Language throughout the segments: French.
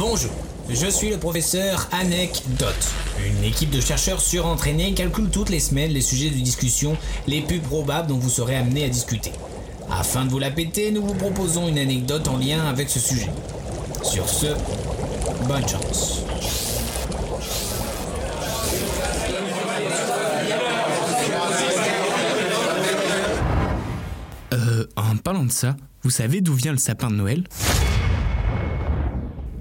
Bonjour, je suis le professeur Anecdote. Une équipe de chercheurs surentraînés calcule toutes les semaines les sujets de discussion les plus probables dont vous serez amené à discuter. Afin de vous la péter, nous vous proposons une anecdote en lien avec ce sujet. Sur ce, bonne chance. Euh, en parlant de ça, vous savez d'où vient le sapin de Noël?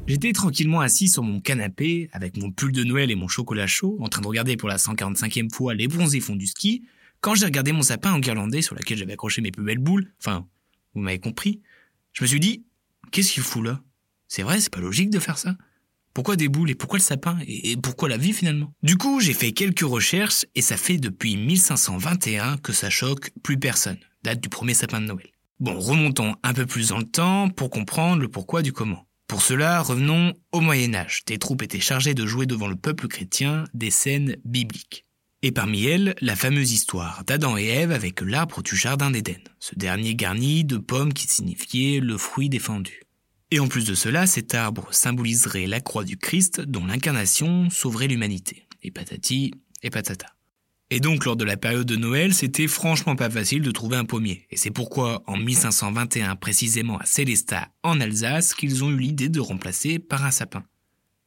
J'étais tranquillement assis sur mon canapé, avec mon pull de Noël et mon chocolat chaud, en train de regarder pour la 145e fois les bronzés fonds du ski, quand j'ai regardé mon sapin en guirlandais sur lequel j'avais accroché mes plus belles boules, enfin, vous m'avez compris, je me suis dit, qu'est-ce qu'il fout là? C'est vrai, c'est pas logique de faire ça. Pourquoi des boules et pourquoi le sapin? Et pourquoi la vie finalement? Du coup, j'ai fait quelques recherches et ça fait depuis 1521 que ça choque plus personne, date du premier sapin de Noël. Bon, remontons un peu plus dans le temps pour comprendre le pourquoi du comment. Pour cela, revenons au Moyen Âge. Des troupes étaient chargées de jouer devant le peuple chrétien des scènes bibliques. Et parmi elles, la fameuse histoire d'Adam et Ève avec l'arbre du Jardin d'Éden, ce dernier garni de pommes qui signifiait le fruit défendu. Et en plus de cela, cet arbre symboliserait la croix du Christ dont l'incarnation sauverait l'humanité. Et patati et patata. Et donc, lors de la période de Noël, c'était franchement pas facile de trouver un pommier. Et c'est pourquoi, en 1521 précisément à Célestat, en Alsace, qu'ils ont eu l'idée de remplacer par un sapin.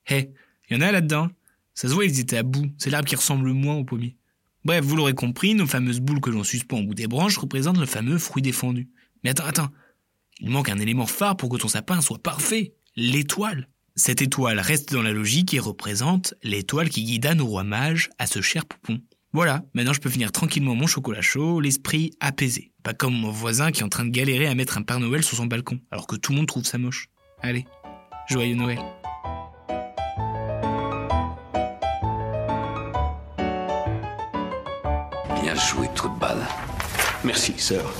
Hé, hey, y en a là-dedans? Ça se voit, ils étaient à bout. C'est l'arbre qui ressemble le moins au pommier. Bref, vous l'aurez compris, nos fameuses boules que l'on suspend au bout des branches représentent le fameux fruit défendu. Mais attends, attends. Il manque un élément phare pour que ton sapin soit parfait. L'étoile. Cette étoile reste dans la logique et représente l'étoile qui guida nos rois mages à ce cher poupon. Voilà, maintenant je peux finir tranquillement mon chocolat chaud, l'esprit apaisé. Pas comme mon voisin qui est en train de galérer à mettre un Père Noël sur son balcon, alors que tout le monde trouve ça moche. Allez, joyeux Noël. Bien joué, trou de. Merci, sœur.